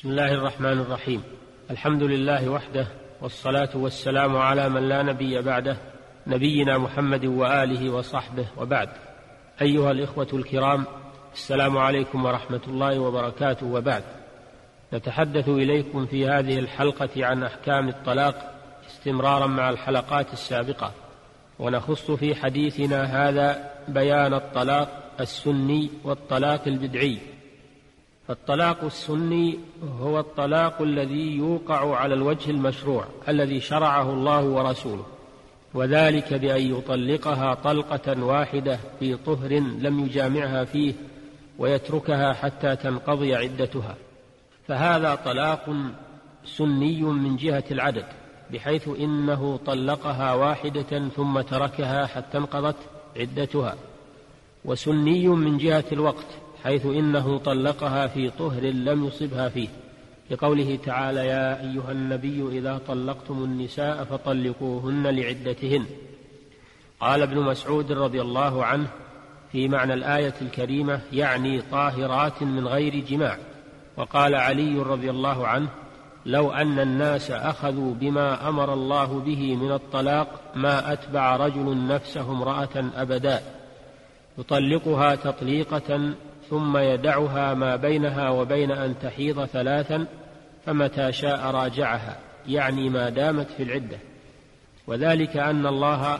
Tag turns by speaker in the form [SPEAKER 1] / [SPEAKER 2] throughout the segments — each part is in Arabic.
[SPEAKER 1] بسم الله الرحمن الرحيم. الحمد لله وحده والصلاة والسلام على من لا نبي بعده نبينا محمد وآله وصحبه وبعد. أيها الإخوة الكرام السلام عليكم ورحمة الله وبركاته وبعد. نتحدث إليكم في هذه الحلقة عن أحكام الطلاق استمرارا مع الحلقات السابقة. ونخص في حديثنا هذا بيان الطلاق السني والطلاق البدعي. فالطلاق السني هو الطلاق الذي يوقع على الوجه المشروع الذي شرعه الله ورسوله. وذلك بأن يطلقها طلقة واحدة في طهر لم يجامعها فيه ويتركها حتى تنقضي عدتها. فهذا طلاق سني من جهة العدد بحيث إنه طلقها واحدة ثم تركها حتى انقضت عدتها. وسني من جهة الوقت حيث إنه طلقها في طهر لم يصبها فيه. لقوله تعالى يا أيها النبي إذا طلقتم النساء فطلقوهن لعدتهن. قال ابن مسعود رضي الله عنه في معنى الآية الكريمة يعني طاهرات من غير جماع. وقال علي رضي الله عنه لو أن الناس أخذوا بما أمر الله به من الطلاق ما أتبع رجل نفسه امرأة أبدا. يطلقها تطليقة ثم يدعها ما بينها وبين أن تحيض ثلاثا فمتى شاء راجعها يعني ما دامت في العدة. وذلك أن الله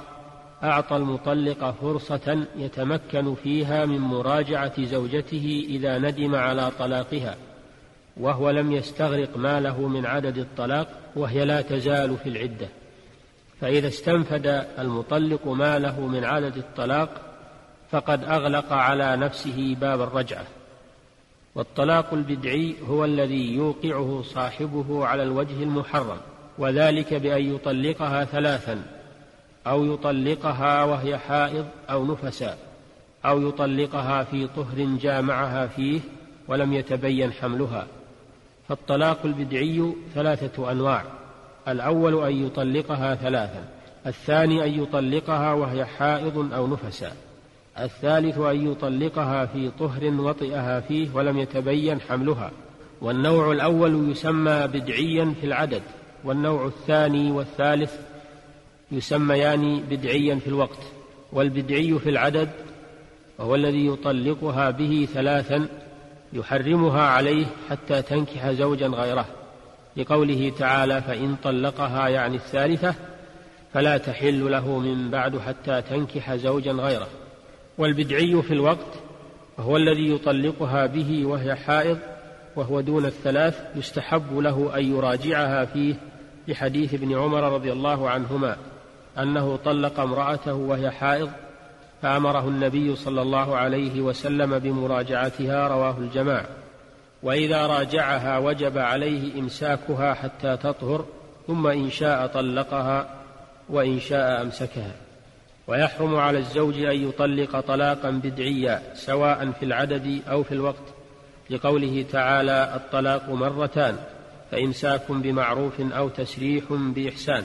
[SPEAKER 1] أعطى المطلق فرصة يتمكن فيها من مراجعة زوجته إذا ندم على طلاقها وهو لم يستغرق ماله من عدد الطلاق وهي لا تزال في العدة. فإذا استنفد المطلق ماله من عدد الطلاق فقد أغلق على نفسه باب الرجعة. والطلاق البدعي هو الذي يوقعه صاحبه على الوجه المحرم وذلك بأن يطلقها ثلاثا أو يطلقها وهي حائض أو نفساء أو يطلقها في طهر جامعها فيه ولم يتبين حملها. فالطلاق البدعي ثلاثة أنواع الأول أن يطلقها ثلاثا الثاني أن يطلقها وهي حائض أو نفساء. الثالث أن يطلقها في طهر وطئها فيه ولم يتبين حملها. والنوع الأول يسمى بدعيا في العدد والنوع الثاني والثالث يسميان بدعيا في الوقت. والبدعي في العدد وهو الذي يطلقها به ثلاثا يحرمها عليه حتى تنكح زوجا غيره. لقوله تعالى فإن طلقها يعني الثالثة فلا تحل له من بعد حتى تنكح زوجا غيره. والبدعي في الوقت وهو الذي يطلقها به وهي حائض وهو دون الثلاث يستحب له أن يراجعها فيه لحديث ابن عمر رضي الله عنهما أنه طلق امرأته وهي حائض فأمره النبي صلى الله عليه وسلم بمراجعتها رواه الجماعة. وإذا راجعها وجب عليه إمساكها حتى تطهر ثم إن شاء طلقها وإن شاء أمسكها. ويحرم على الزوج أن يطلق طلاقا بدعيا سواء في العدد أو في الوقت. لقوله تعالى الطلاق مرتان فإمساك بمعروف أو تسريح بإحسان.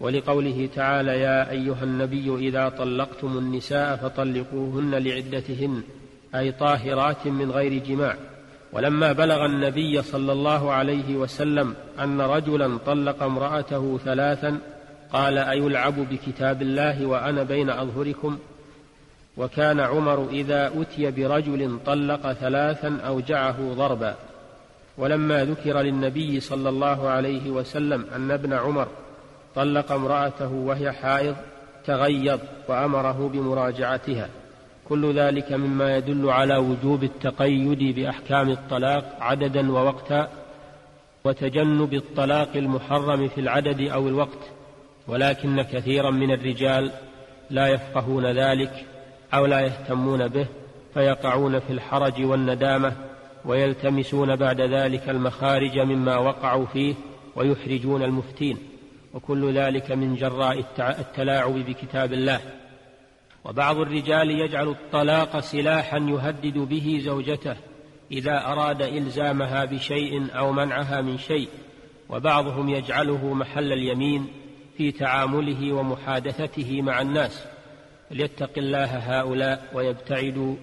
[SPEAKER 1] ولقوله تعالى يا أيها النبي إذا طلقتم النساء فطلقوهن لعدتهن أي طاهرات من غير جماع. ولما بلغ النبي صلى الله عليه وسلم أن رجلا طلق امرأته ثلاثا قال أيلعب بكتاب الله وأنا بين أظهركم؟ وكان عمر إذا أتي برجل طلق ثلاثا أوجعه ضربا. ولما ذكر للنبي صلى الله عليه وسلم أن ابن عمر طلق امرأته وهي حائض تغيظ وأمره بمراجعتها. كل ذلك مما يدل على وجوب التقيد بأحكام الطلاق عددا ووقتا وتجنب الطلاق المحرم في العدد أو الوقت. ولكن كثيرا من الرجال لا يفقهون ذلك أو لا يهتمون به فيقعون في الحرج والندامة ويلتمسون بعد ذلك المخارج مما وقعوا فيه ويحرجون المفتين. وكل ذلك من جراء التلاعب بكتاب الله. وبعض الرجال يجعل الطلاق سلاحا يهدد به زوجته إذا أراد إلزامها بشيء أو منعها من شيء وبعضهم يجعله محل اليمين في تعامله ومحادثته مع الناس. فليتق الله هؤلاء ويبتعدوا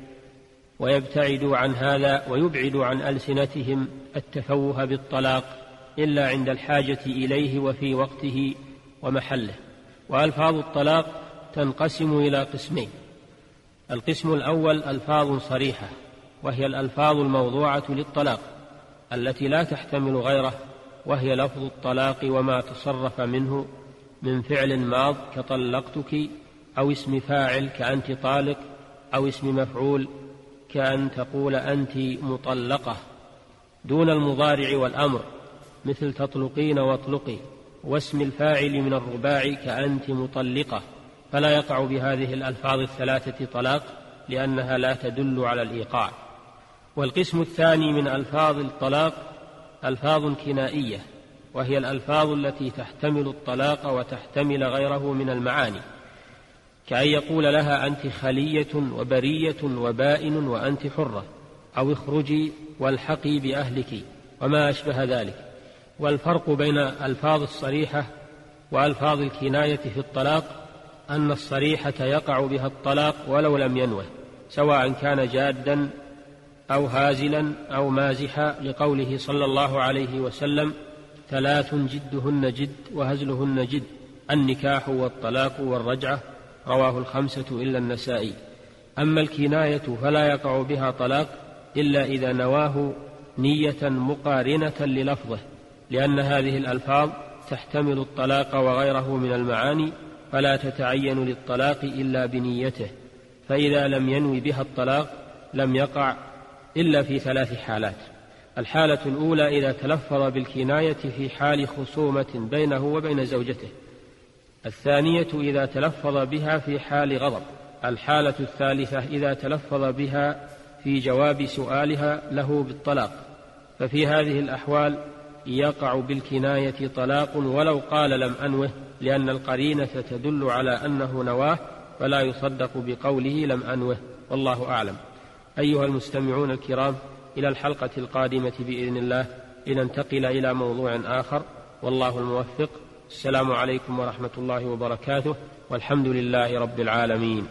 [SPEAKER 1] ويبتعدوا عن هذا ويبعدوا عن ألسنتهم التفوه بالطلاق إلا عند الحاجة إليه وفي وقته ومحله. وألفاظ الطلاق تنقسم إلى قسمين. القسم الأول ألفاظ صريحة وهي الألفاظ الموضوعة للطلاق التي لا تحتمل غيره وهي لفظ الطلاق وما تصرف منه من فعل ماض كطلقتك أو اسم فاعل كأنت طالق أو اسم مفعول كأن تقول أنت مطلقة. دون المضارع والأمر مثل تطلقين واطلقي واسم الفاعل من الرباع كأنت مطلقة. فلا يقع بهذه الألفاظ الثلاثة طلاق لأنها لا تدل على الإيقاع. والقسم الثاني من ألفاظ الطلاق ألفاظ كنائية. وهي الألفاظ التي تحتمل الطلاق وتحتمل غيره من المعاني. كأن يقول لها أنت خلية وبرية وبائن وأنت حرة أو اخرجي والحقي بأهلك وما أشبه ذلك. والفرق بين ألفاظ الصريحة وألفاظ الكناية في الطلاق أن الصريحة يقع بها الطلاق ولو لم ينوه سواء كان جادا أو هازلا أو مازحا لقوله صلى الله عليه وسلم ثلاث جدهن جد وهزلهن جد النكاح والطلاق والرجعة رواه الخمسة إلا النسائي. أما الكناية فلا يقع بها طلاق إلا إذا نواه نية مقارنة للفظه لأن هذه الألفاظ تحتمل الطلاق وغيره من المعاني فلا تتعين للطلاق إلا بنيته. فإذا لم ينوي بها الطلاق لم يقع إلا في ثلاث حالات. الحالة الأولى إذا تلفظ بالكناية في حال خصومة بينه وبين زوجته. الثانية إذا تلفظ بها في حال غضب. الحالة الثالثة إذا تلفظ بها في جواب سؤالها له بالطلاق. ففي هذه الأحوال يقع بالكناية طلاق ولو قال لم أنوه لأن القرينة تدل على أنه نواه فلا يصدق بقوله لم أنوه. والله أعلم. أيها المستمعون الكرام إلى الحلقة القادمة بإذن الله لننتقل إلى موضوع آخر. والله الموفق. السلام عليكم ورحمة الله وبركاته. والحمد لله رب العالمين.